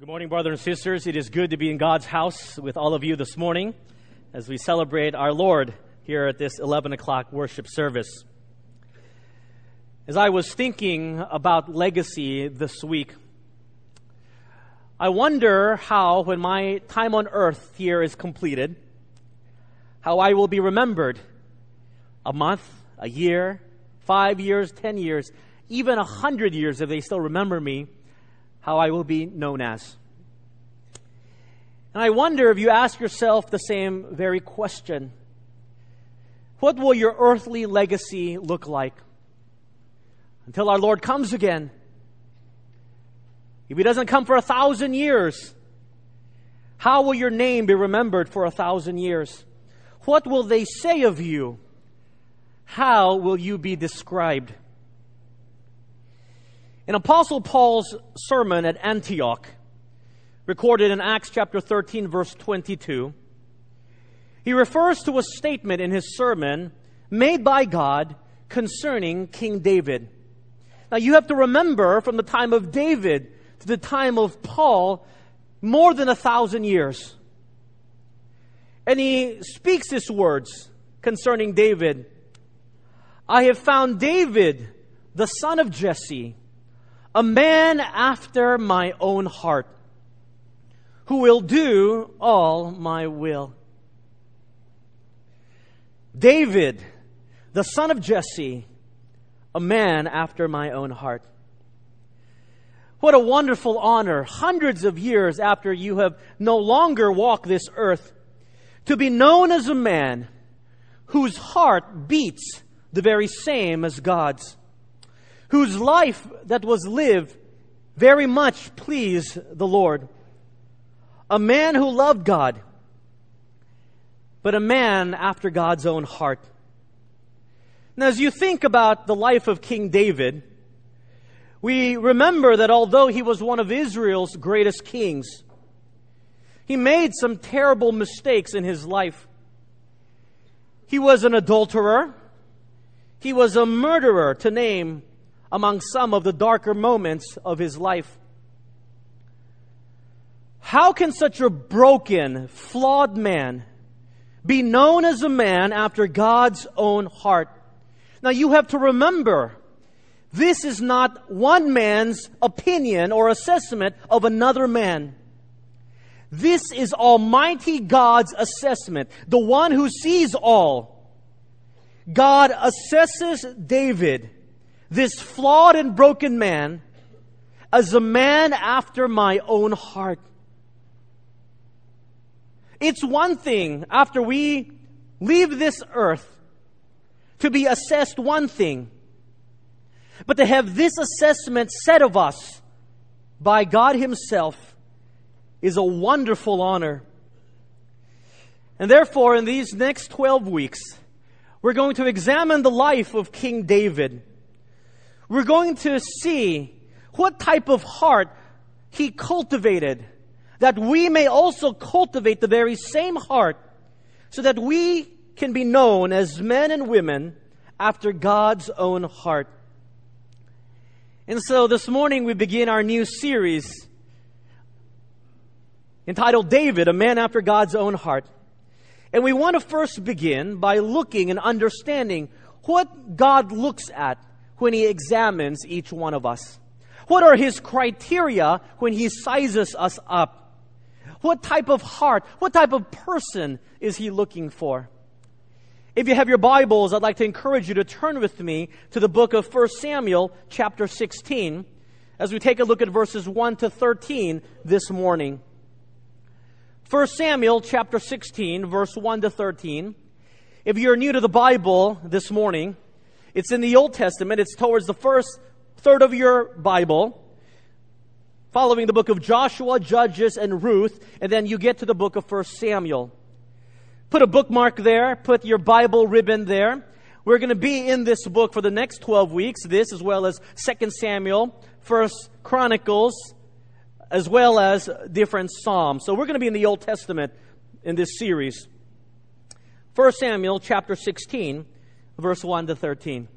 Good morning, brothers and sisters. It is good to be in God's house with all of you this morning as we celebrate our Lord here at this 11 o'clock worship service. As I was thinking about legacy this week, I wonder how, when my time on earth here is completed, how I will be remembered a month, a year, five years, ten years, even a hundred years if they still remember me how I will be known as. And I wonder if you ask yourself the same very question what will your earthly legacy look like until our Lord comes again? If He doesn't come for a thousand years, how will your name be remembered for a thousand years? What will they say of you? How will you be described? In Apostle Paul's sermon at Antioch, recorded in Acts chapter 13, verse 22, he refers to a statement in his sermon made by God concerning King David. Now, you have to remember from the time of David to the time of Paul, more than a thousand years. And he speaks these words concerning David I have found David, the son of Jesse a man after my own heart, who will do all my will. David, the son of Jesse, a man after my own heart. What a wonderful honor, hundreds of years after you have no longer walked this earth, to be known as a man whose heart beats the very same as God's whose life that was lived very much pleased the Lord. A man who loved God, but a man after God's own heart. Now, as you think about the life of King David, we remember that although he was one of Israel's greatest kings, he made some terrible mistakes in his life. He was an adulterer. He was a murderer, to name among some of the darker moments of his life. How can such a broken, flawed man be known as a man after God's own heart? Now you have to remember, this is not one man's opinion or assessment of another man. This is Almighty God's assessment, the one who sees all. God assesses David this flawed and broken man as a man after my own heart. It's one thing after we leave this earth to be assessed one thing, but to have this assessment said of us by God Himself is a wonderful honor. And therefore, in these next 12 weeks, we're going to examine the life of King David we're going to see what type of heart he cultivated, that we may also cultivate the very same heart, so that we can be known as men and women after God's own heart. And so this morning we begin our new series entitled David, a man after God's own heart. And we want to first begin by looking and understanding what God looks at when he examines each one of us? What are his criteria when he sizes us up? What type of heart, what type of person is he looking for? If you have your Bibles, I'd like to encourage you to turn with me to the book of 1 Samuel, chapter 16, as we take a look at verses 1 to 13 this morning. 1 Samuel, chapter 16, verse 1 to 13. If you're new to the Bible this morning, it's in the Old Testament. It's towards the first third of your Bible, following the book of Joshua, Judges, and Ruth, and then you get to the book of First Samuel. Put a bookmark there, put your Bible ribbon there. We're going to be in this book for the next 12 weeks, this as well as Second Samuel, First Chronicles, as well as different Psalms. So we're going to be in the Old Testament in this series. First Samuel chapter 16 verse 1 to 13.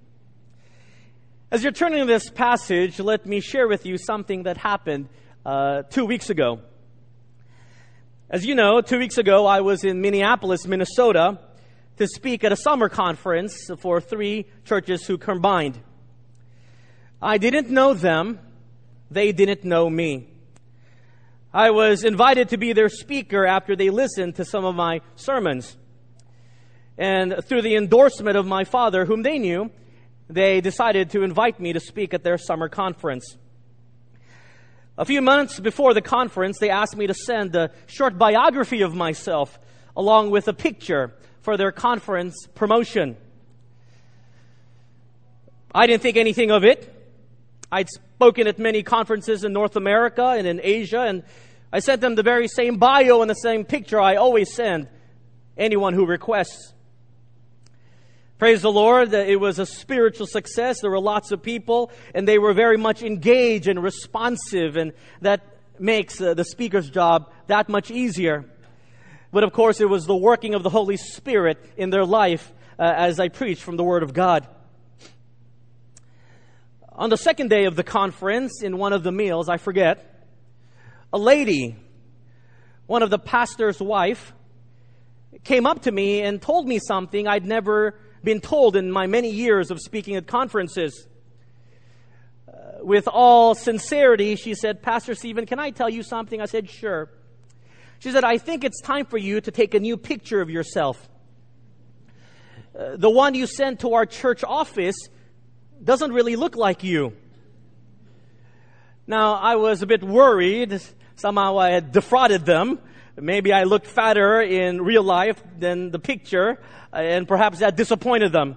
As you're turning this passage, let me share with you something that happened uh, two weeks ago. As you know, two weeks ago I was in Minneapolis, Minnesota to speak at a summer conference for three churches who combined. I didn't know them. They didn't know me. I was invited to be their speaker after they listened to some of my sermons. And through the endorsement of my father, whom they knew, they decided to invite me to speak at their summer conference. A few months before the conference, they asked me to send a short biography of myself along with a picture for their conference promotion. I didn't think anything of it. I'd spoken at many conferences in North America and in Asia, and I sent them the very same bio and the same picture I always send anyone who requests. Praise the Lord, it was a spiritual success. There were lots of people, and they were very much engaged and responsive, and that makes uh, the speaker's job that much easier. But of course, it was the working of the Holy Spirit in their life uh, as I preached from the Word of God. On the second day of the conference, in one of the meals, I forget, a lady, one of the pastor's wife, came up to me and told me something I'd never been told in my many years of speaking at conferences. Uh, with all sincerity, she said, Pastor Stephen, can I tell you something? I said, sure. She said, I think it's time for you to take a new picture of yourself. Uh, the one you sent to our church office doesn't really look like you. Now, I was a bit worried. Somehow I had defrauded them. Maybe I looked fatter in real life than the picture, uh, and perhaps that disappointed them.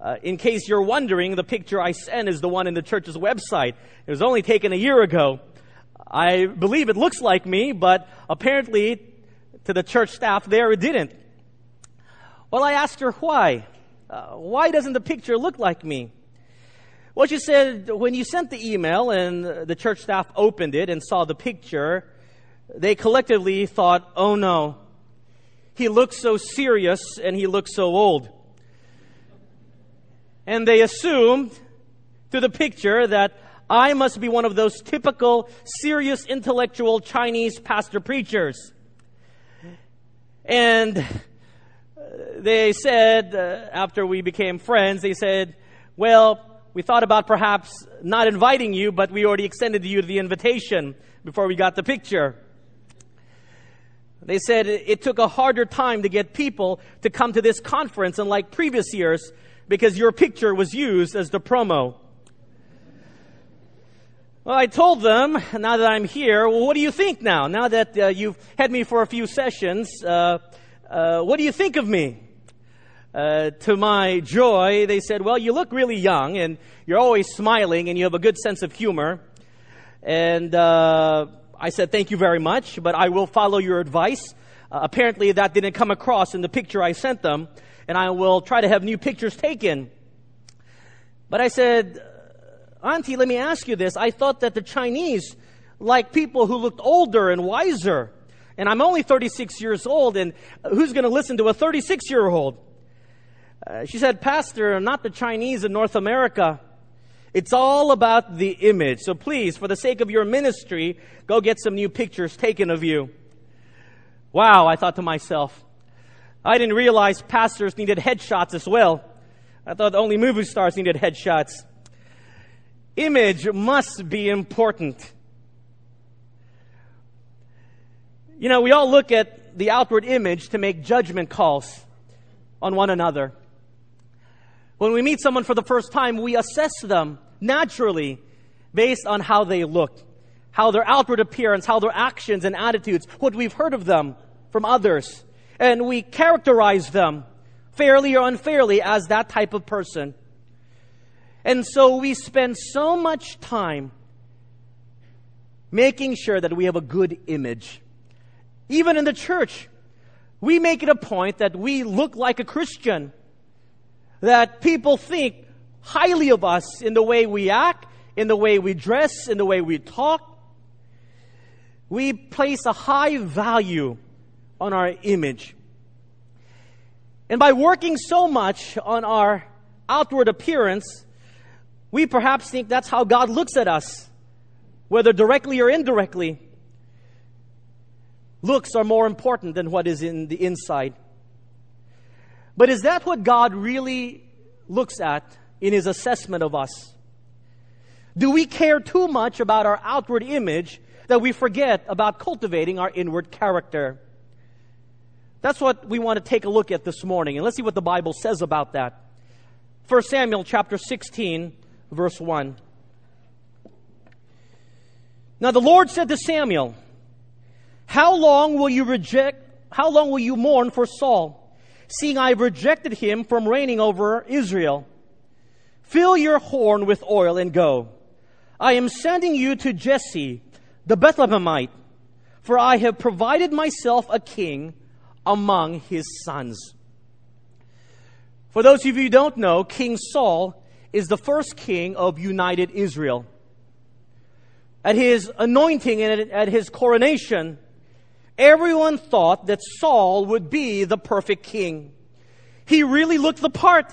Uh, in case you're wondering, the picture I sent is the one in the church's website. It was only taken a year ago. I believe it looks like me, but apparently to the church staff there it didn't. Well, I asked her why. Uh, why doesn't the picture look like me? Well, she said when you sent the email and the church staff opened it and saw the picture, they collectively thought, oh no, he looks so serious and he looks so old. And they assumed to the picture that I must be one of those typical, serious, intellectual Chinese pastor preachers. And they said, uh, after we became friends, they said, well, we thought about perhaps not inviting you, but we already extended you the invitation before we got the picture. They said it took a harder time to get people to come to this conference unlike previous years because your picture was used as the promo. Well, I told them, now that I'm here, well, what do you think now? Now that uh, you've had me for a few sessions, uh, uh, what do you think of me? Uh, to my joy, they said, well, you look really young and you're always smiling and you have a good sense of humor. And uh, I said, thank you very much, but I will follow your advice. Uh, apparently that didn't come across in the picture I sent them, and I will try to have new pictures taken. But I said, Auntie, let me ask you this. I thought that the Chinese like people who looked older and wiser. And I'm only 36 years old, and who's going to listen to a 36 year old? Uh, she said, Pastor, not the Chinese in North America. It's all about the image. So please, for the sake of your ministry, go get some new pictures taken of you. Wow, I thought to myself. I didn't realize pastors needed headshots as well. I thought only movie stars needed headshots. Image must be important. You know, we all look at the outward image to make judgment calls on one another. When we meet someone for the first time, we assess them naturally based on how they look, how their outward appearance, how their actions and attitudes, what we've heard of them from others. And we characterize them fairly or unfairly as that type of person. And so we spend so much time making sure that we have a good image. Even in the church, we make it a point that we look like a Christian. That people think highly of us in the way we act, in the way we dress, in the way we talk. We place a high value on our image. And by working so much on our outward appearance, we perhaps think that's how God looks at us. whether directly or indirectly, looks are more important than what is in the inside. But is that what God really looks at in his assessment of us? Do we care too much about our outward image that we forget about cultivating our inward character? That's what we want to take a look at this morning. And let's see what the Bible says about that. 1 Samuel chapter 16, verse 1. Now the Lord said to Samuel, How long will you reject, how long will you mourn for Saul, seeing I have rejected him from reigning over Israel? Fill your horn with oil and go. I am sending you to Jesse, the Bethlehemite, for I have provided myself a king among his sons. For those of you who don't know, King Saul is the first king of united Israel. At his anointing and at his coronation, everyone thought that Saul would be the perfect king. He really looked the part.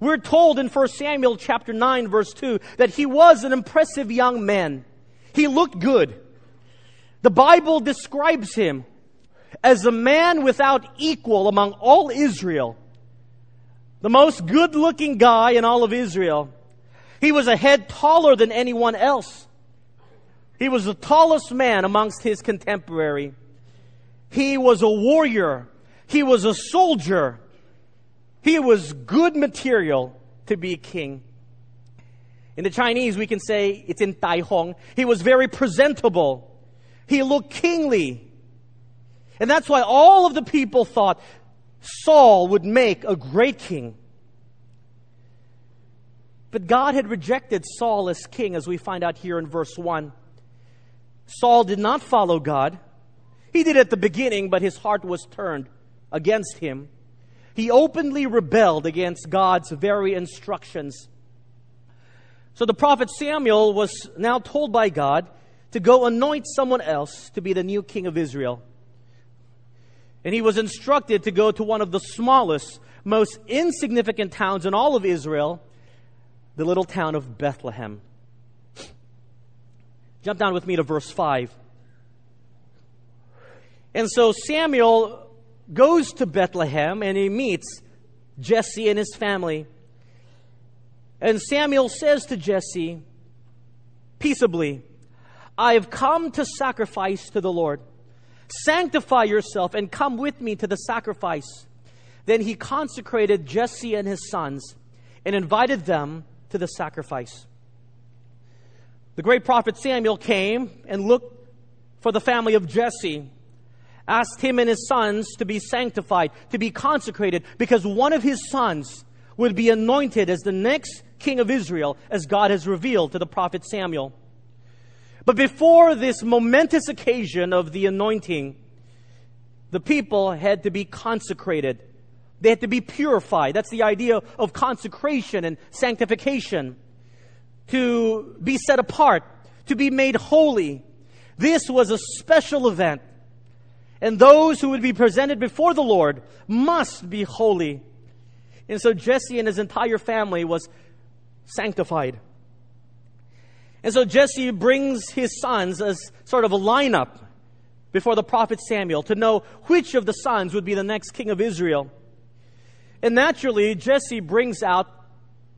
We're told in 1 Samuel chapter 9 verse 2 that he was an impressive young man. He looked good. The Bible describes him as a man without equal among all Israel. The most good looking guy in all of Israel. He was a head taller than anyone else. He was the tallest man amongst his contemporary. He was a warrior. He was a soldier. He was good material to be king. In the Chinese, we can say it's in Tai Hong. He was very presentable. He looked kingly. And that's why all of the people thought Saul would make a great king. But God had rejected Saul as king, as we find out here in verse 1. Saul did not follow God. He did at the beginning, but his heart was turned against him. He openly rebelled against God's very instructions. So the prophet Samuel was now told by God to go anoint someone else to be the new king of Israel. And he was instructed to go to one of the smallest, most insignificant towns in all of Israel, the little town of Bethlehem. Jump down with me to verse 5. And so Samuel goes to Bethlehem and he meets Jesse and his family. And Samuel says to Jesse, peaceably, I have come to sacrifice to the Lord. Sanctify yourself and come with me to the sacrifice. Then he consecrated Jesse and his sons and invited them to the sacrifice. The great prophet Samuel came and looked for the family of Jesse, asked him and his sons to be sanctified, to be consecrated, because one of his sons would be anointed as the next king of Israel, as God has revealed to the prophet Samuel. But before this momentous occasion of the anointing, the people had to be consecrated. They had to be purified. That's the idea of consecration and sanctification. To be set apart, to be made holy. This was a special event. And those who would be presented before the Lord must be holy. And so Jesse and his entire family was sanctified. And so Jesse brings his sons as sort of a lineup before the prophet Samuel to know which of the sons would be the next king of Israel. And naturally, Jesse brings out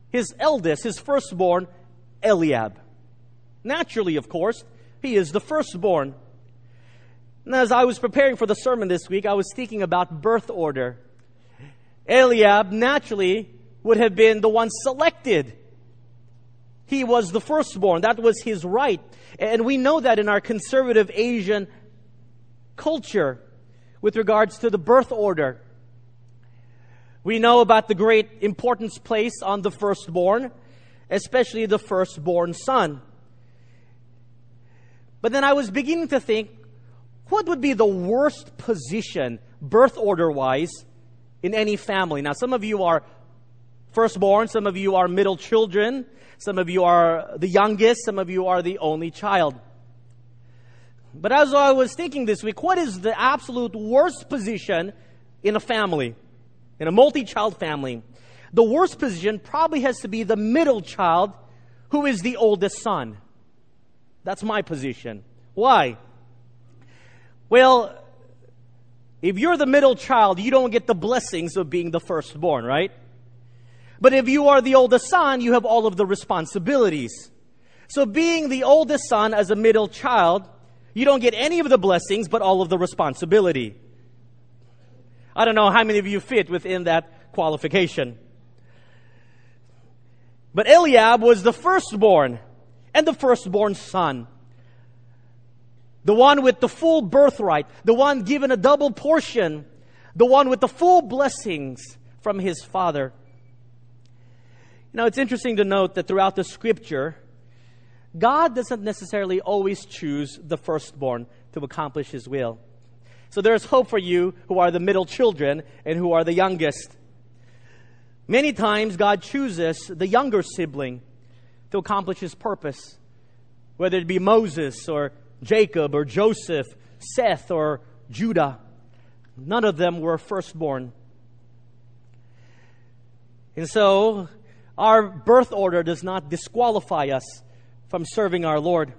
his eldest, his firstborn, Eliab. Naturally, of course, he is the firstborn. And as I was preparing for the sermon this week, I was thinking about birth order. Eliab naturally would have been the one selected he was the firstborn. That was his right. And we know that in our conservative Asian culture with regards to the birth order. We know about the great importance placed on the firstborn, especially the firstborn son. But then I was beginning to think, what would be the worst position, birth order wise, in any family? Now, some of you are firstborn, some of you are middle children, some of you are the youngest, some of you are the only child. But as I was thinking this week, what is the absolute worst position in a family, in a multi child family? The worst position probably has to be the middle child who is the oldest son. That's my position. Why? Well, if you're the middle child, you don't get the blessings of being the firstborn, right? But if you are the oldest son, you have all of the responsibilities. So being the oldest son as a middle child, you don't get any of the blessings, but all of the responsibility. I don't know how many of you fit within that qualification. But Eliab was the firstborn and the firstborn son. The one with the full birthright, the one given a double portion, the one with the full blessings from his father. Now, it's interesting to note that throughout the scripture, God doesn't necessarily always choose the firstborn to accomplish his will. So there's hope for you who are the middle children and who are the youngest. Many times, God chooses the younger sibling to accomplish his purpose, whether it be Moses or Jacob or Joseph, Seth or Judah. None of them were firstborn. And so, our birth order does not disqualify us from serving our Lord.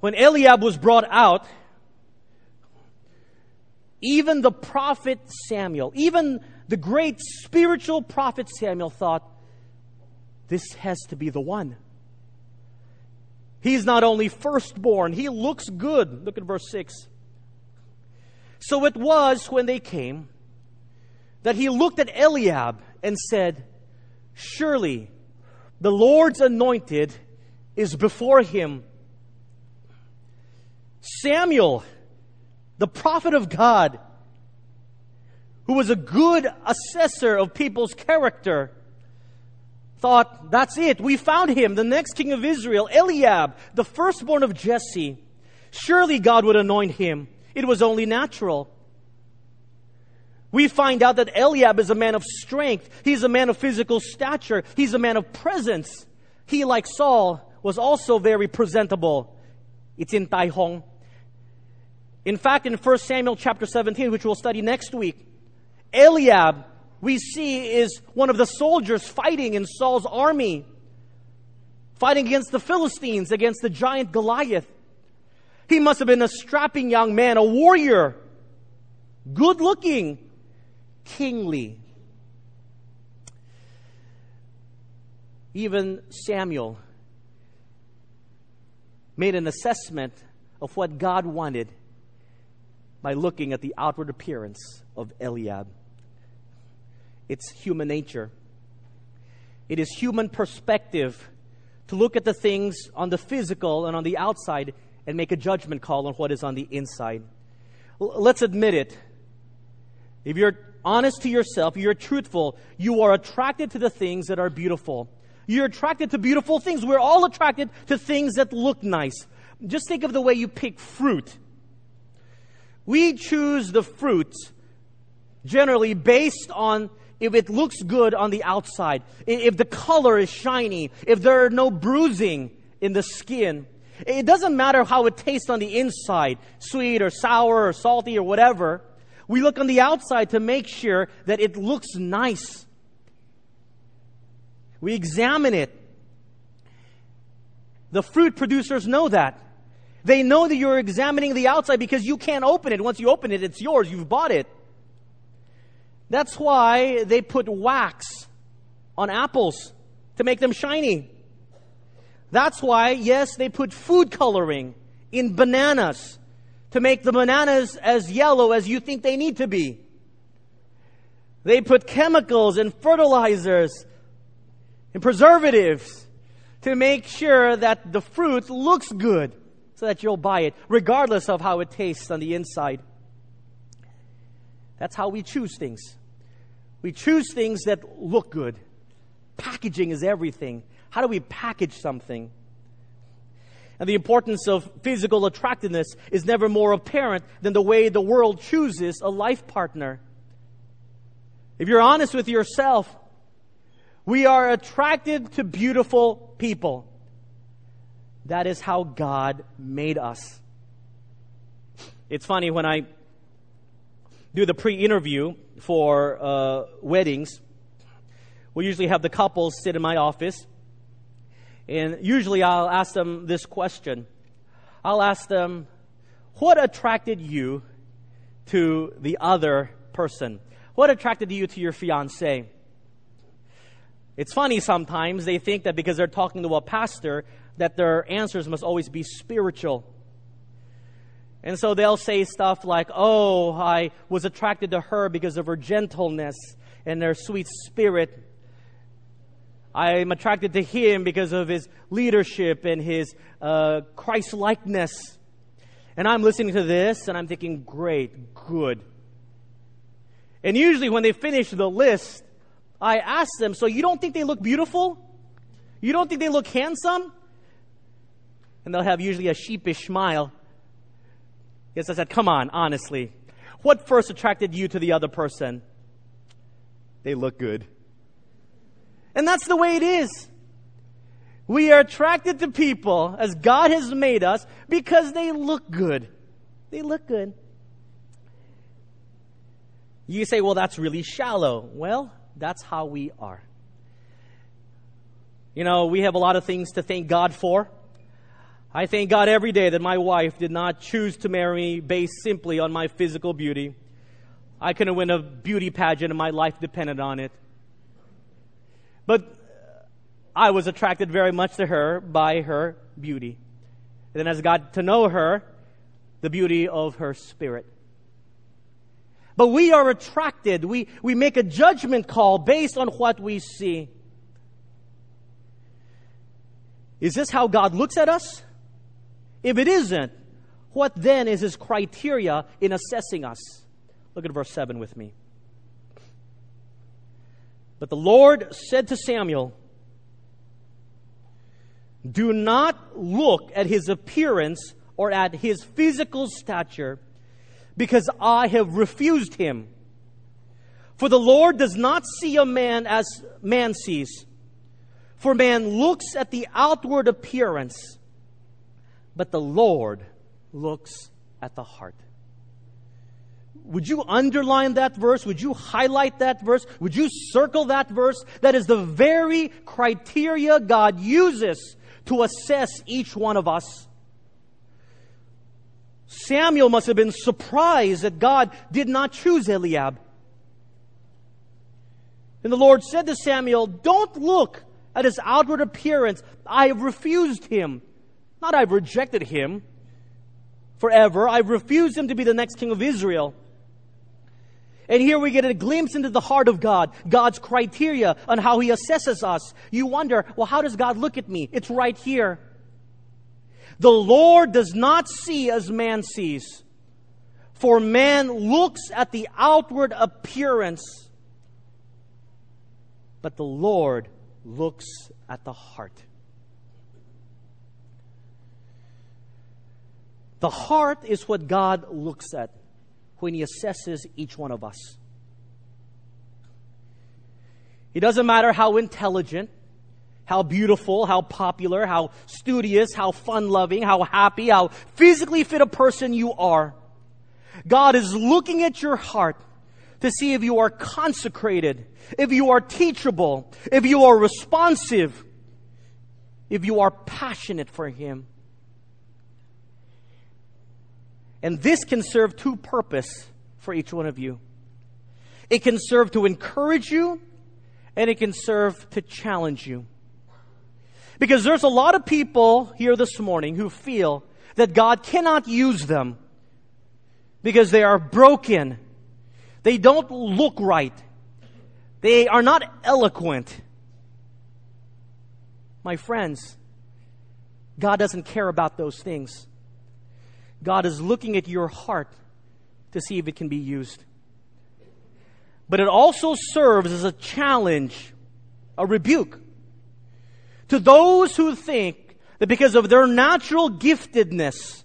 When Eliab was brought out, even the prophet Samuel, even the great spiritual prophet Samuel thought, this has to be the one. He's not only firstborn, he looks good. Look at verse 6. So it was when they came that he looked at Eliab and said, Surely the Lord's anointed is before him. Samuel the prophet of God, who was a good assessor of people's character, thought, that's it. We found him, the next king of Israel, Eliab, the firstborn of Jesse. Surely God would anoint him. It was only natural. We find out that Eliab is a man of strength. He's a man of physical stature. He's a man of presence. He, like Saul, was also very presentable. It's in Tai Hong. In fact, in 1 Samuel chapter 17, which we'll study next week, Eliab, we see, is one of the soldiers fighting in Saul's army, fighting against the Philistines, against the giant Goliath. He must have been a strapping young man, a warrior, good looking, kingly. Even Samuel made an assessment of what God wanted by looking at the outward appearance of Eliab. It's human nature. It is human perspective to look at the things on the physical and on the outside and make a judgment call on what is on the inside. L- let's admit it. If you're honest to yourself, you're truthful, you are attracted to the things that are beautiful. You're attracted to beautiful things. We're all attracted to things that look nice. Just think of the way you pick fruit. We choose the fruit generally based on if it looks good on the outside, if the color is shiny, if there are no bruising in the skin. It doesn't matter how it tastes on the inside, sweet or sour or salty or whatever. We look on the outside to make sure that it looks nice. We examine it. The fruit producers know that. They know that you're examining the outside because you can't open it. Once you open it, it's yours. You've bought it. That's why they put wax on apples to make them shiny. That's why, yes, they put food coloring in bananas to make the bananas as yellow as you think they need to be. They put chemicals and fertilizers and preservatives to make sure that the fruit looks good so that you'll buy it, regardless of how it tastes on the inside. That's how we choose things. We choose things that look good. Packaging is everything. How do we package something? And the importance of physical attractiveness is never more apparent than the way the world chooses a life partner. If you're honest with yourself, we are attracted to beautiful people. That is how God made us. It's funny when I do the pre interview for uh, weddings, we usually have the couples sit in my office. And usually I'll ask them this question. I'll ask them, what attracted you to the other person? What attracted you to your fiance? It's funny sometimes they think that because they're talking to a pastor that their answers must always be spiritual. And so they'll say stuff like, "Oh, I was attracted to her because of her gentleness and their sweet spirit. I'm attracted to him because of his leadership and his uh, Christ likeness. And I'm listening to this and I'm thinking, great, good. And usually when they finish the list, I ask them, so you don't think they look beautiful? You don't think they look handsome? And they'll have usually a sheepish smile. Yes, I said, come on, honestly. What first attracted you to the other person? They look good. And that's the way it is. We are attracted to people as God has made us because they look good. They look good. You say, well, that's really shallow. Well, that's how we are. You know, we have a lot of things to thank God for. I thank God every day that my wife did not choose to marry me based simply on my physical beauty. I couldn't win a beauty pageant and my life depended on it. But I was attracted very much to her by her beauty. And then as I got to know her, the beauty of her spirit. But we are attracted. We, we make a judgment call based on what we see. Is this how God looks at us? If it isn't, what then is his criteria in assessing us? Look at verse 7 with me. But the Lord said to Samuel, Do not look at his appearance or at his physical stature, because I have refused him. For the Lord does not see a man as man sees. For man looks at the outward appearance, but the Lord looks at the heart. Would you underline that verse? Would you highlight that verse? Would you circle that verse? That is the very criteria God uses to assess each one of us. Samuel must have been surprised that God did not choose Eliab. And the Lord said to Samuel, Don't look at his outward appearance. I have refused him. Not I've rejected him forever. I've refused him to be the next king of Israel. And here we get a glimpse into the heart of God, God's criteria on how He assesses us. You wonder, well, how does God look at me? It's right here. The Lord does not see as man sees, for man looks at the outward appearance, but the Lord looks at the heart. The heart is what God looks at when He assesses each one of us. It doesn't matter how intelligent, how beautiful, how popular, how studious, how fun loving, how happy, how physically fit a person you are. God is looking at your heart to see if you are consecrated, if you are teachable, if you are responsive, if you are passionate for Him. And this can serve two purposes for each one of you. It can serve to encourage you, and it can serve to challenge you. Because there's a lot of people here this morning who feel that God cannot use them because they are broken. They don't look right. They are not eloquent. My friends, God doesn't care about those things. God is looking at your heart to see if it can be used. But it also serves as a challenge, a rebuke to those who think that because of their natural giftedness,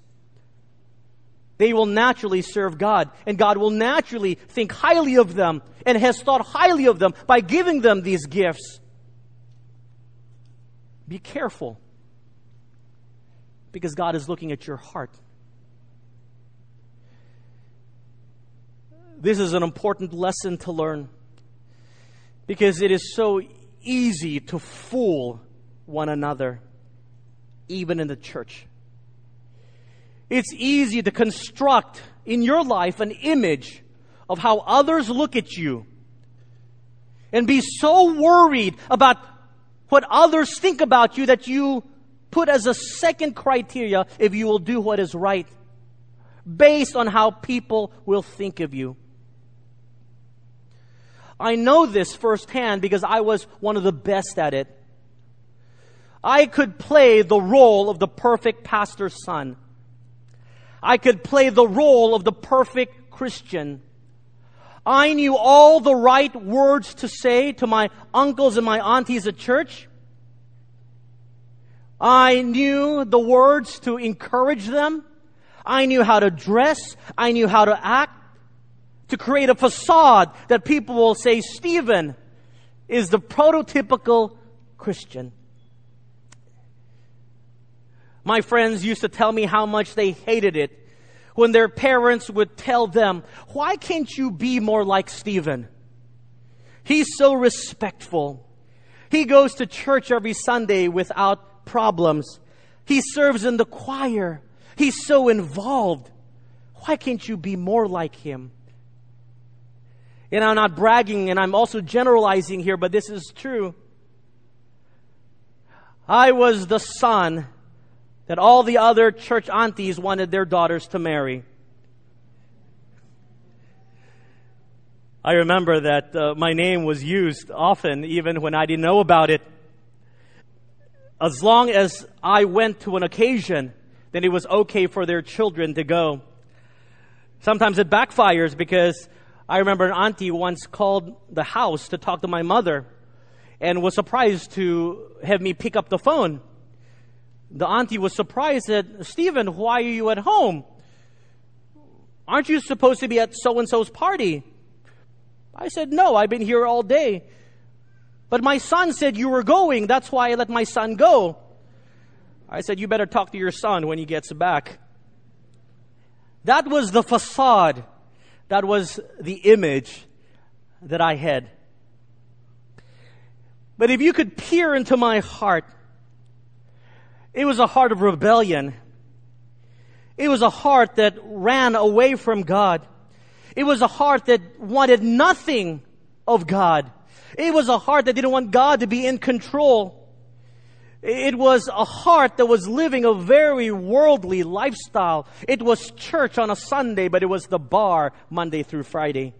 they will naturally serve God and God will naturally think highly of them and has thought highly of them by giving them these gifts. Be careful because God is looking at your heart. This is an important lesson to learn because it is so easy to fool one another. even in the church. It's easy to construct in your life an image of how others look at you and be so worried about what others think about you that you put as a second criteria if you will do what is right based on how people will think of you. I know this firsthand because I was one of the best at it. I could play the role of the perfect pastor's son. I could play the role of the perfect Christian. I knew all the right words to say to my uncles and my aunties at church. I knew the words to encourage them. I knew how to dress. I knew how to act to create a facade that people will say, Stephen is the prototypical Christian. My friends used to tell me how much they hated it when their parents would tell them, why can't you be more like Stephen? He's so respectful. He goes to church every Sunday without problems. He serves in the choir. He's so involved. Why can't you be more like him? And I'm not bragging and I'm also generalizing here, but this is true. I was the son that all the other church aunties wanted their daughters to marry. I remember that uh, my name was used often, even when I didn't know about it. As long as I went to an occasion, then it was okay for their children to go. Sometimes it backfires because I remember an auntie once called the house to talk to my mother and was surprised to have me pick up the phone. The auntie was surprised that, Stephen, why are you at home? Aren't you supposed to be at so and so's party? I said, No, I've been here all day. But my son said you were going. That's why I let my son go. I said, You better talk to your son when he gets back. That was the facade that was the image that I had. But if you could peer into my heart, it was a heart of rebellion. It was a heart that ran away from God. It was a heart that wanted nothing of God. It was a heart that didn't want God to be in control. It was a heart that was living a very worldly lifestyle. It was church on a Sunday, but it was the bar Monday through Friday.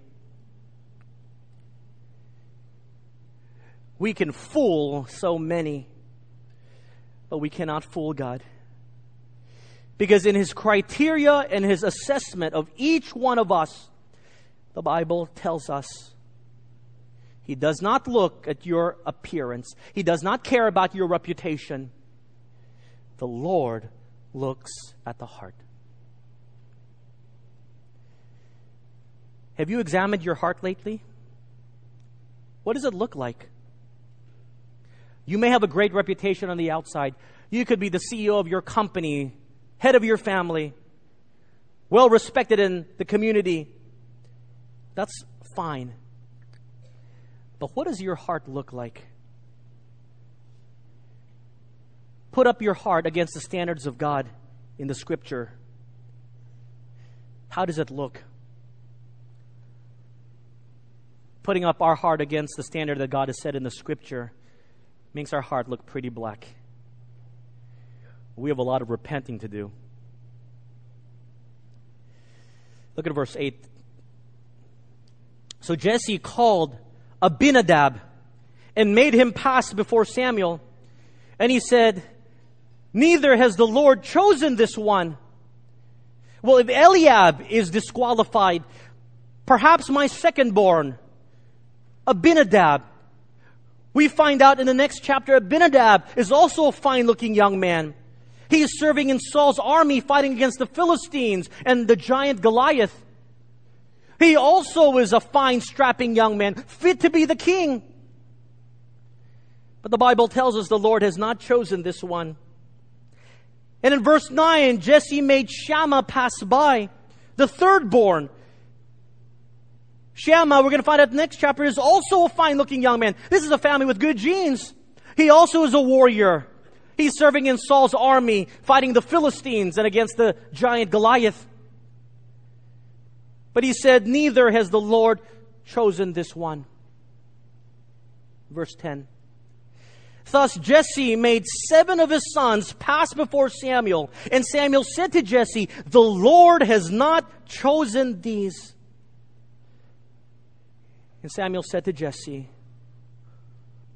We can fool so many, but we cannot fool God. Because in His criteria and His assessment of each one of us, the Bible tells us he does not look at your appearance. He does not care about your reputation. The Lord looks at the heart. Have you examined your heart lately? What does it look like? You may have a great reputation on the outside. You could be the CEO of your company, head of your family, well respected in the community. That's fine. But what does your heart look like? Put up your heart against the standards of God in the scripture. How does it look? Putting up our heart against the standard that God has set in the scripture makes our heart look pretty black. We have a lot of repenting to do. Look at verse 8. So Jesse called Abinadab and made him pass before Samuel. And he said, Neither has the Lord chosen this one. Well, if Eliab is disqualified, perhaps my second born, Abinadab. We find out in the next chapter, Abinadab is also a fine looking young man. He is serving in Saul's army fighting against the Philistines and the giant Goliath. He also is a fine, strapping young man, fit to be the king. But the Bible tells us the Lord has not chosen this one. And in verse 9, Jesse made Shammah pass by, the third born. Shammah, we're going to find out the next chapter, is also a fine looking young man. This is a family with good genes. He also is a warrior. He's serving in Saul's army, fighting the Philistines and against the giant Goliath. But he said, Neither has the Lord chosen this one. Verse 10. Thus Jesse made seven of his sons pass before Samuel, and Samuel said to Jesse, The Lord has not chosen these. And Samuel said to Jesse,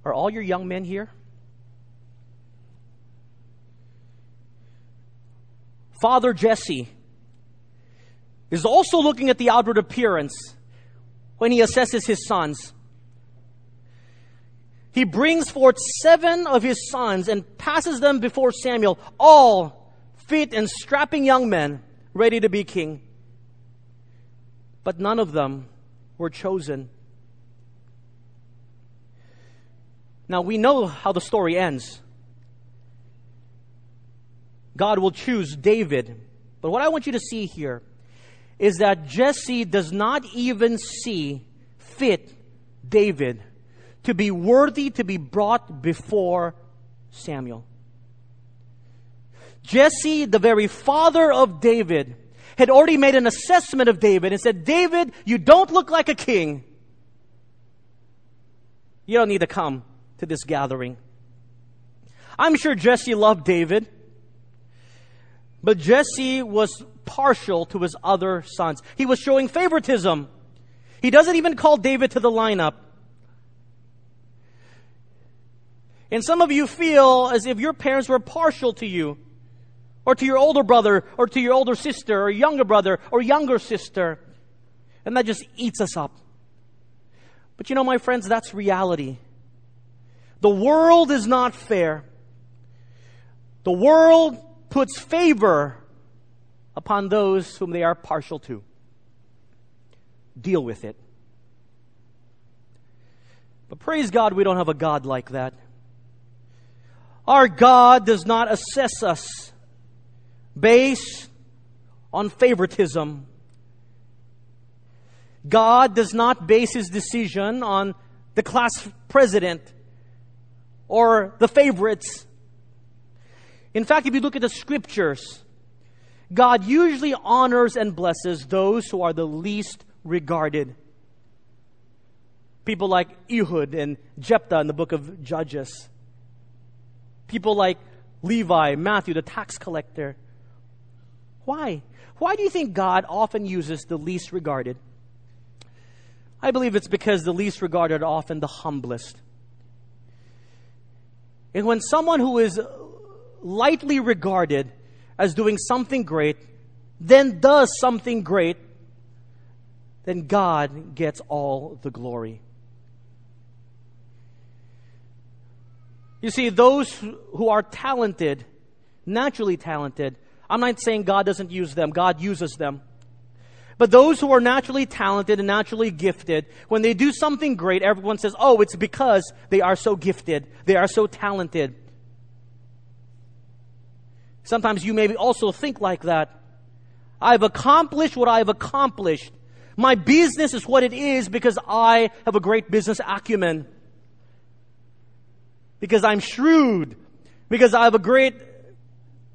Are all your young men here? Father Jesse is also looking at the outward appearance when he assesses his sons. He brings forth seven of his sons and passes them before Samuel, all fit and strapping young men ready to be king. But none of them were chosen. Now we know how the story ends. God will choose David. But what I want you to see here is that Jesse does not even see fit David to be worthy to be brought before Samuel. Jesse, the very father of David, had already made an assessment of David and said, David, you don't look like a king. You don't need to come to this gathering. I'm sure Jesse loved David. But Jesse was partial to his other sons. He was showing favoritism. He doesn't even call David to the lineup. And some of you feel as if your parents were partial to you, or to your older brother, or to your older sister, or younger brother, or younger sister. And that just eats us up. But you know, my friends, that's reality. The world is not fair. The world puts favor upon those whom they are partial to. Deal with it. But praise God, we don't have a God like that. Our God does not assess us based on favoritism. God does not base his decision on the class president or the favorites in fact, if you look at the scriptures, God usually honors and blesses those who are the least regarded. People like Ehud and Jephthah in the book of Judges. People like Levi, Matthew, the tax collector. Why? Why do you think God often uses the least regarded? I believe it's because the least regarded are often the humblest. And when someone who is lightly regarded as doing something great, then does something great, then God gets all the glory. You see, those who are talented, naturally talented, I'm not saying God doesn't use them, God uses them. But those who are naturally talented and naturally gifted, when they do something great, everyone says, oh, it's because they are so gifted, they are so talented. Sometimes you may also think like that. I've accomplished what I've accomplished. My business is what it is because I have a great business acumen. Because I'm shrewd. Because I have a great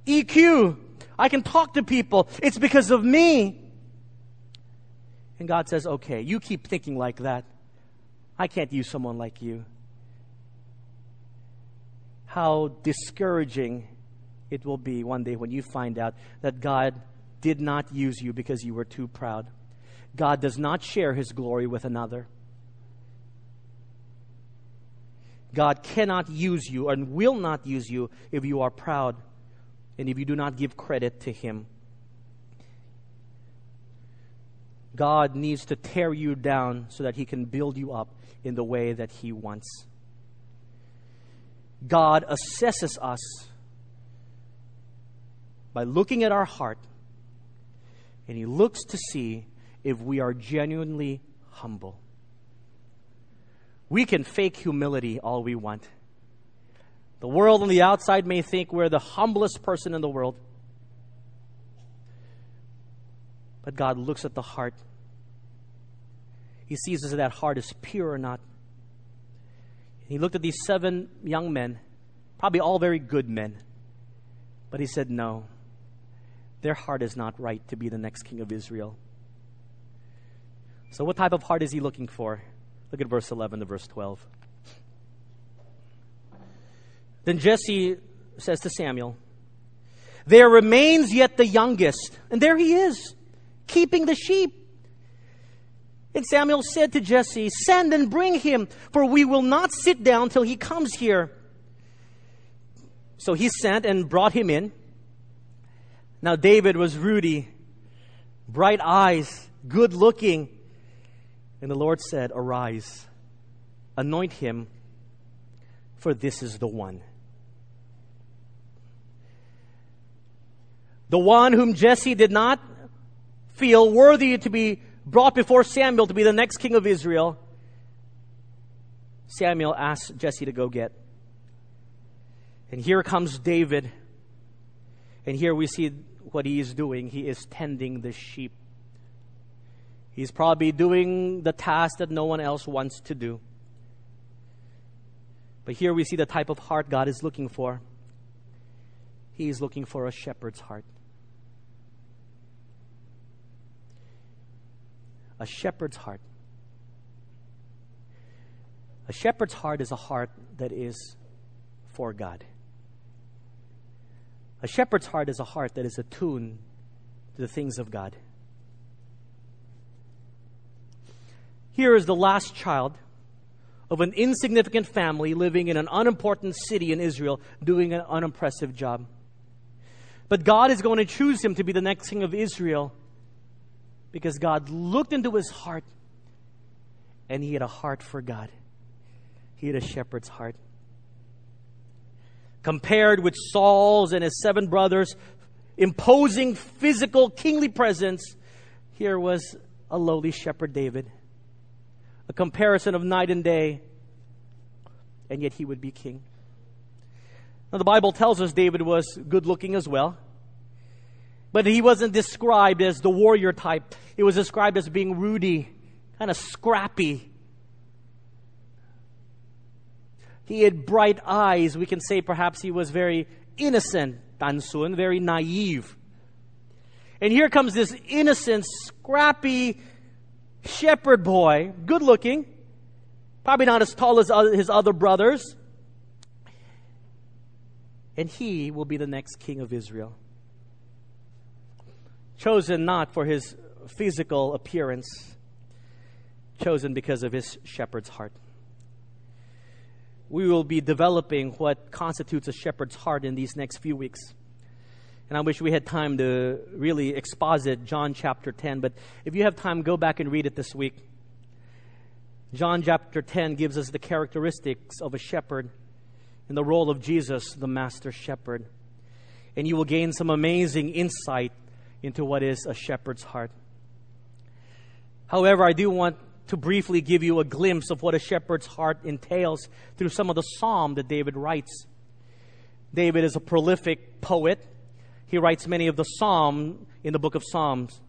EQ. I can talk to people. It's because of me. And God says, okay, you keep thinking like that. I can't use someone like you. How discouraging it will be one day when you find out that God did not use you because you were too proud. God does not share his glory with another. God cannot use you and will not use you if you are proud and if you do not give credit to him. God needs to tear you down so that he can build you up in the way that he wants. God assesses us by looking at our heart, and He looks to see if we are genuinely humble. We can fake humility all we want. The world on the outside may think we're the humblest person in the world. But God looks at the heart. He sees if that heart is pure or not. He looked at these seven young men probably all very good men. But he said, No, their heart is not right to be the next king of Israel. So, what type of heart is he looking for? Look at verse 11 to verse 12. Then Jesse says to Samuel, There remains yet the youngest, and there he is, keeping the sheep. And Samuel said to Jesse, Send and bring him, for we will not sit down till he comes here. So he sent and brought him in. Now David was ruddy, bright eyes, good looking. And the Lord said, Arise, anoint him, for this is the one. The one whom Jesse did not feel worthy to be brought before Samuel to be the next king of Israel, Samuel asked Jesse to go get. And here comes David. And here we see what he is doing. He is tending the sheep. He's probably doing the task that no one else wants to do. But here we see the type of heart God is looking for. He is looking for a shepherd's heart. a shepherd's heart. A shepherd's heart is a heart that is for God. A shepherd's heart is a heart that is attuned to the things of God. Here is the last child of an insignificant family living in an unimportant city in Israel doing an unimpressive job. But God is going to choose him to be the next king of Israel because God looked into his heart and he had a heart for God. He had a shepherd's heart. Compared with Saul's and his seven brothers' imposing physical kingly presence, here was a lowly shepherd David. A comparison of night and day, and yet he would be king. Now, the Bible tells us David was good looking as well. But he wasn't described as the warrior type. It was described as being ruddy, kind of scrappy. He had bright eyes. We can say perhaps he was very innocent, Tansun, very naive. And here comes this innocent, scrappy shepherd boy, good looking, probably not as tall as his other brothers. And he will be the next king of Israel chosen not for his physical appearance, chosen because of his shepherd's heart. We will be developing what constitutes a shepherd's heart in these next few weeks. And I wish we had time to really exposit John chapter 10, but if you have time, go back and read it this week. John chapter 10 gives us the characteristics of a shepherd in the role of Jesus, the master shepherd. And you will gain some amazing insight into what is a shepherd's heart. However, I do want to briefly give you a glimpse of what a shepherd's heart entails through some of the psalm that David writes. David is a prolific poet. He writes many of the psalm in the book of Psalms.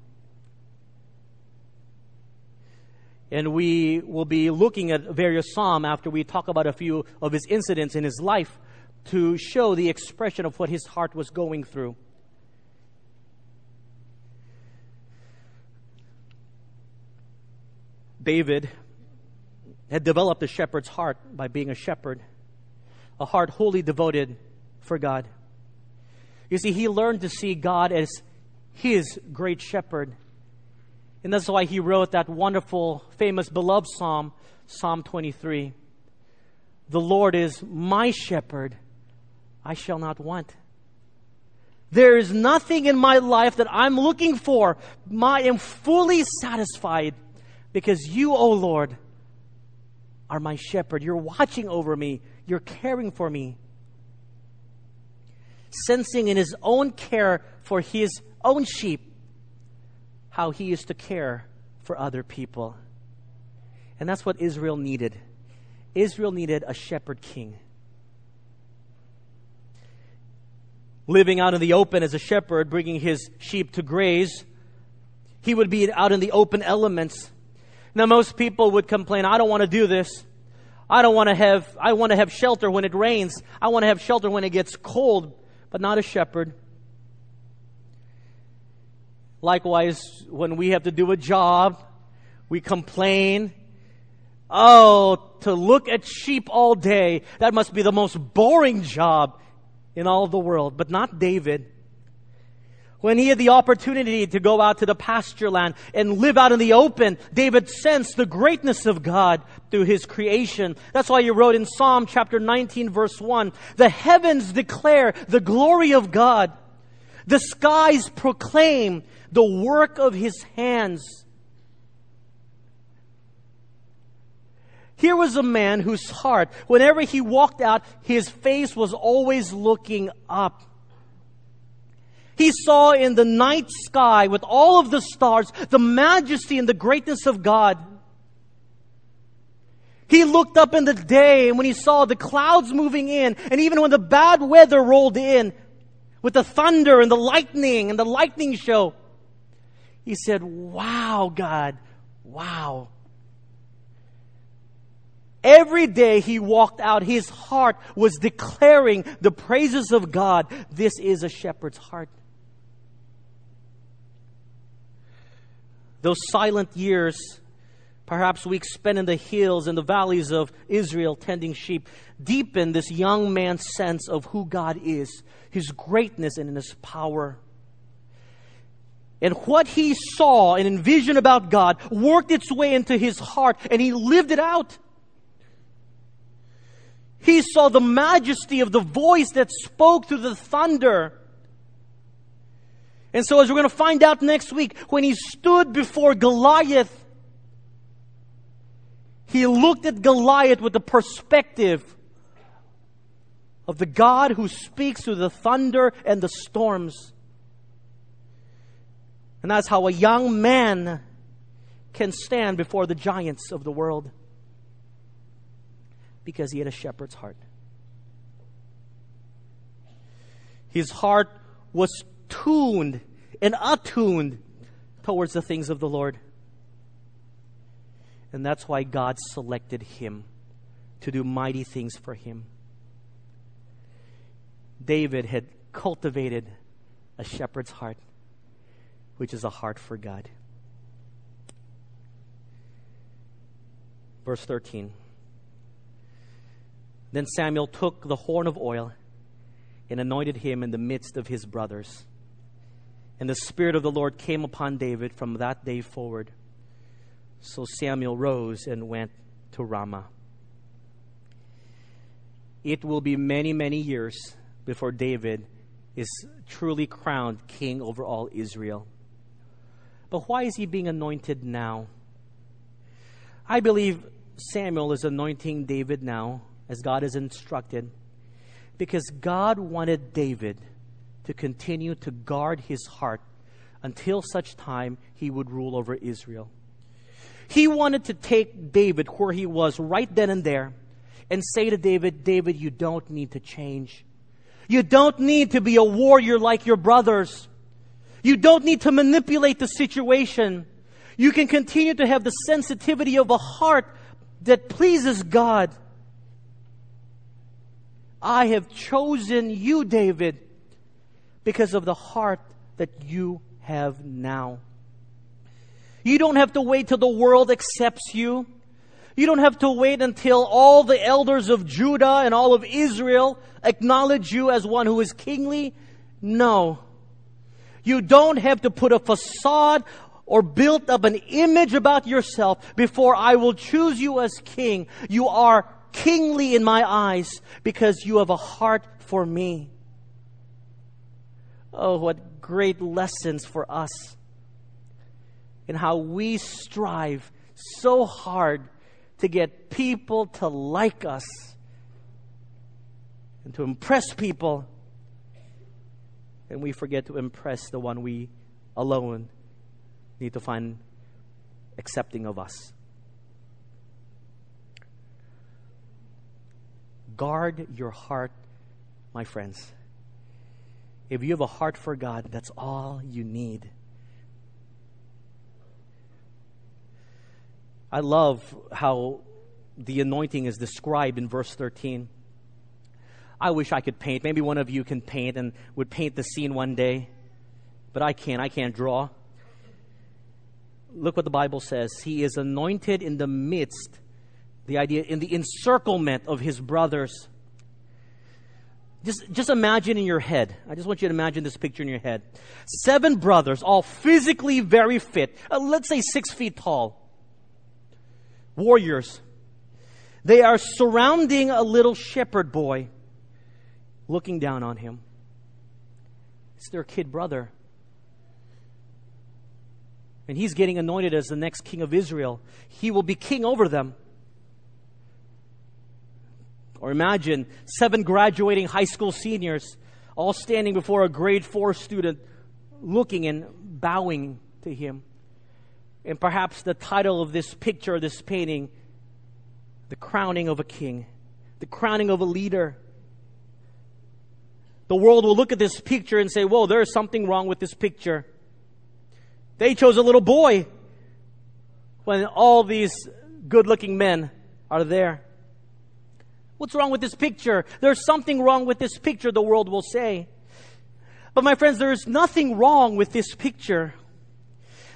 And we will be looking at various psalm after we talk about a few of his incidents in his life to show the expression of what his heart was going through. David had developed a shepherd's heart by being a shepherd, a heart wholly devoted for God. You see, he learned to see God as his great shepherd. And that's why he wrote that wonderful, famous, beloved psalm, Psalm 23. The Lord is my shepherd, I shall not want. There is nothing in my life that I'm looking for. I am fully satisfied because you, O oh Lord, are my shepherd. You're watching over me, you're caring for me. Sensing in his own care for his own sheep how he used to care for other people. And that's what Israel needed. Israel needed a shepherd king. Living out in the open as a shepherd, bringing his sheep to graze, he would be out in the open elements now, most people would complain, I don't want to do this. I don't want to have, I want to have shelter when it rains. I want to have shelter when it gets cold, but not a shepherd. Likewise, when we have to do a job, we complain. Oh, to look at sheep all day, that must be the most boring job in all the world. But not David. When he had the opportunity to go out to the pasture land and live out in the open, David sensed the greatness of God through his creation. That's why he wrote in Psalm chapter 19 verse 1, the heavens declare the glory of God. The skies proclaim the work of his hands. Here was a man whose heart, whenever he walked out, his face was always looking up. He saw in the night sky with all of the stars the majesty and the greatness of God. He looked up in the day and when he saw the clouds moving in and even when the bad weather rolled in with the thunder and the lightning and the lightning show, he said, wow, God, wow. Every day he walked out, his heart was declaring the praises of God. This is a shepherd's heart. Those silent years, perhaps weeks spent in the hills and the valleys of Israel tending sheep, deepen this young man's sense of who God is, his greatness and his power. And what he saw and envisioned about God worked its way into his heart and he lived it out. He saw the majesty of the voice that spoke through the thunder and so, as we're going to find out next week, when he stood before Goliath, he looked at Goliath with the perspective of the God who speaks through the thunder and the storms. And that's how a young man can stand before the giants of the world because he had a shepherd's heart. His heart was tuned and attuned towards the things of the Lord. And that's why God selected him to do mighty things for him. David had cultivated a shepherd's heart, which is a heart for God. Verse 13. Then Samuel took the horn of oil and anointed him in the midst of his brothers. And the Spirit of the Lord came upon David from that day forward. So Samuel rose and went to Ramah. It will be many, many years before David is truly crowned king over all Israel. But why is he being anointed now? I believe Samuel is anointing David now, as God has instructed, because God wanted David to continue to guard his heart until such time he would rule over Israel. He wanted to take David where he was right then and there and say to David, David, you don't need to change. You don't need to be a warrior like your brothers. You don't need to manipulate the situation. You can continue to have the sensitivity of a heart that pleases God. I have chosen you, David, because of the heart that you have now. You don't have to wait till the world accepts you. You don't have to wait until all the elders of Judah and all of Israel acknowledge you as one who is kingly. No. You don't have to put a facade or build up an image about yourself before I will choose you as king. You are kingly in my eyes because you have a heart for me. Oh, what great lessons for us in how we strive so hard to get people to like us and to impress people. And we forget to impress the one we alone need to find accepting of us. Guard your heart, my friends. If you have a heart for God, that's all you need. I love how the anointing is described in verse 13. I wish I could paint. Maybe one of you can paint and would paint the scene one day, but I can't. I can't draw. Look what the Bible says. He is anointed in the midst, the idea, in the encirclement of his brothers. Just, just imagine in your head. I just want you to imagine this picture in your head. Seven brothers, all physically very fit. Uh, let's say six feet tall. Warriors. They are surrounding a little shepherd boy, looking down on him. It's their kid brother. And he's getting anointed as the next king of Israel. He will be king over them. Or imagine seven graduating high school seniors all standing before a grade four student, looking and bowing to him. And perhaps the title of this picture, this painting, the crowning of a king, the crowning of a leader. The world will look at this picture and say, Whoa, there's something wrong with this picture. They chose a little boy when all these good looking men are there. What's wrong with this picture? There's something wrong with this picture, the world will say. But my friends, there is nothing wrong with this picture.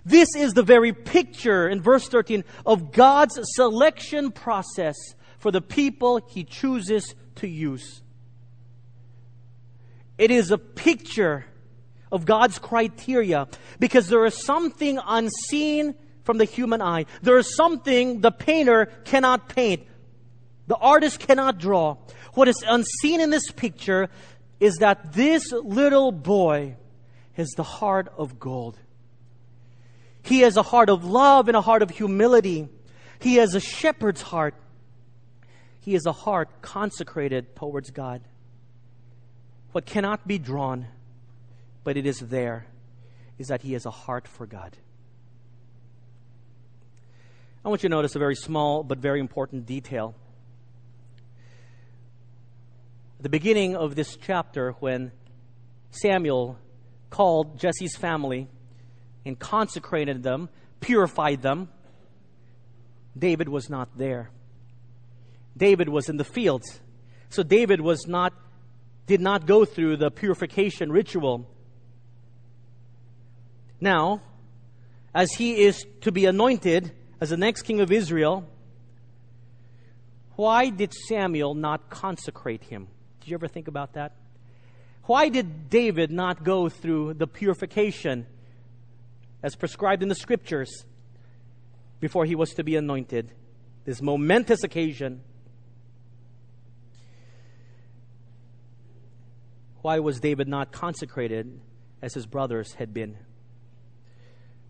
This is the very picture in verse 13 of God's selection process for the people he chooses to use. It is a picture of God's criteria because there is something unseen from the human eye. There is something the painter cannot paint. The artist cannot draw. What is unseen in this picture is that this little boy has the heart of gold. He has a heart of love and a heart of humility. He has a shepherd's heart. He has a heart consecrated towards God. What cannot be drawn, but it is there, is that he has a heart for God. I want you to notice a very small but very important detail. The beginning of this chapter, when Samuel called Jesse's family and consecrated them, purified them, David was not there. David was in the fields. So David was not did not go through the purification ritual. Now, as he is to be anointed as the next king of Israel, why did Samuel not consecrate him? Did you ever think about that? Why did David not go through the purification as prescribed in the scriptures before he was to be anointed? This momentous occasion. Why was David not consecrated as his brothers had been?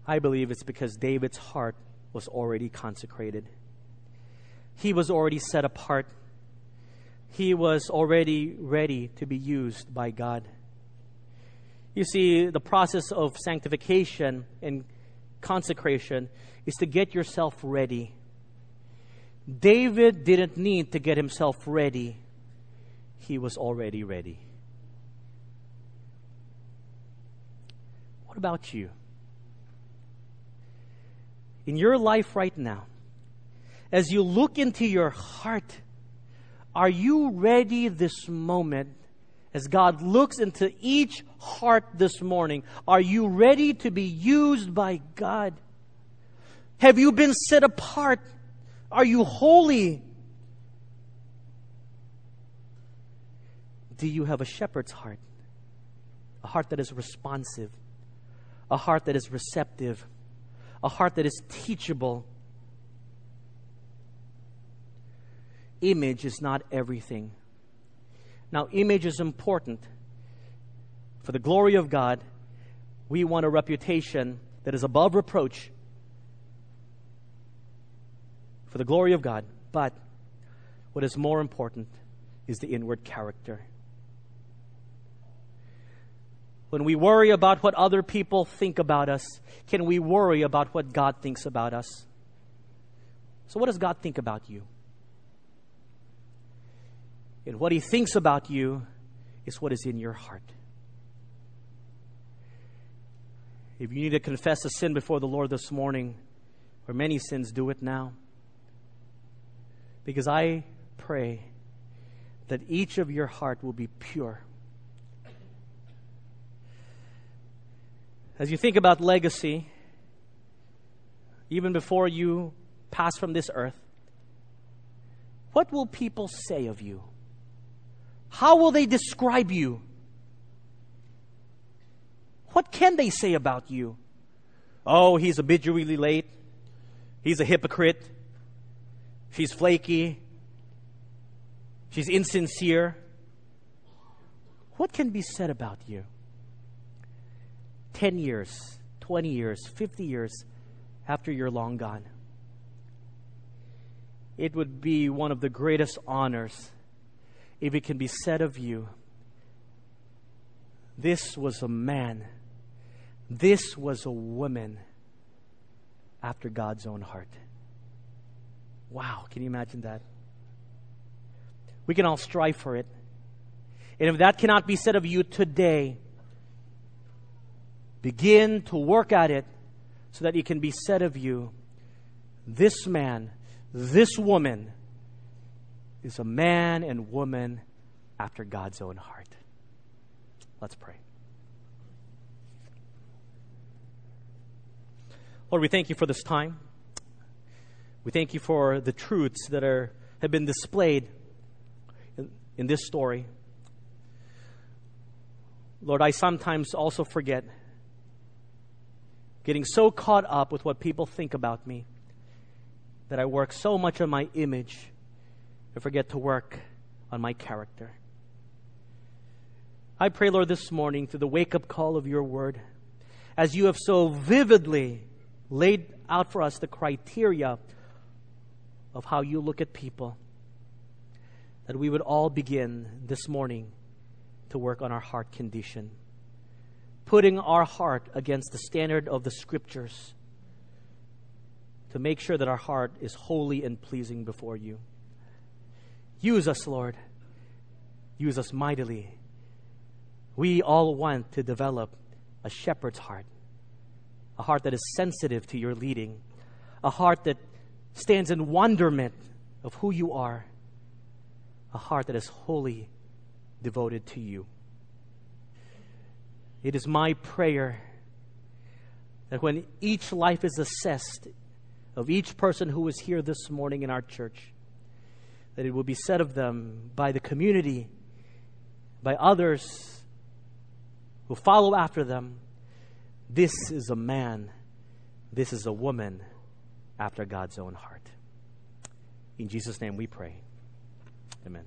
I believe it's because David's heart was already consecrated. He was already set apart he was already ready to be used by God. You see, the process of sanctification and consecration is to get yourself ready. David didn't need to get himself ready, he was already ready. What about you? In your life right now, as you look into your heart, are you ready this moment as God looks into each heart this morning? Are you ready to be used by God? Have you been set apart? Are you holy? Do you have a shepherd's heart? A heart that is responsive, a heart that is receptive, a heart that is teachable image is not everything. Now, image is important. For the glory of God, we want a reputation that is above reproach for the glory of God. But what is more important is the inward character. When we worry about what other people think about us, can we worry about what God thinks about us? So, what does God think about you? And what he thinks about you is what is in your heart. If you need to confess a sin before the Lord this morning, or many sins, do it now. Because I pray that each of your heart will be pure. As you think about legacy, even before you pass from this earth, what will people say of you? How will they describe you? What can they say about you? Oh, he's habitually late. He's a hypocrite. She's flaky. She's insincere. What can be said about you? 10 years, 20 years, 50 years after you're long gone. It would be one of the greatest honors if it can be said of you this was a man, this was a woman after God's own heart. Wow, can you imagine that? We can all strive for it. And if that cannot be said of you today, begin to work at it so that it can be said of you this man, this woman is a man and woman after God's own heart. Let's pray. Lord, we thank you for this time. We thank you for the truths that are, have been displayed in, in this story. Lord, I sometimes also forget, getting so caught up with what people think about me, that I work so much on my image forget to work on my character. I pray, Lord, this morning through the wake up call of your word, as you have so vividly laid out for us the criteria of how you look at people, that we would all begin this morning to work on our heart condition, putting our heart against the standard of the scriptures to make sure that our heart is holy and pleasing before you. Use us, Lord. Use us mightily. We all want to develop a shepherd's heart a heart that is sensitive to your leading, a heart that stands in wonderment of who you are, a heart that is wholly devoted to you. It is my prayer that when each life is assessed of each person who is here this morning in our church, that it will be said of them by the community, by others who follow after them, this is a man, this is a woman after God's own heart. In Jesus' name we pray. Amen.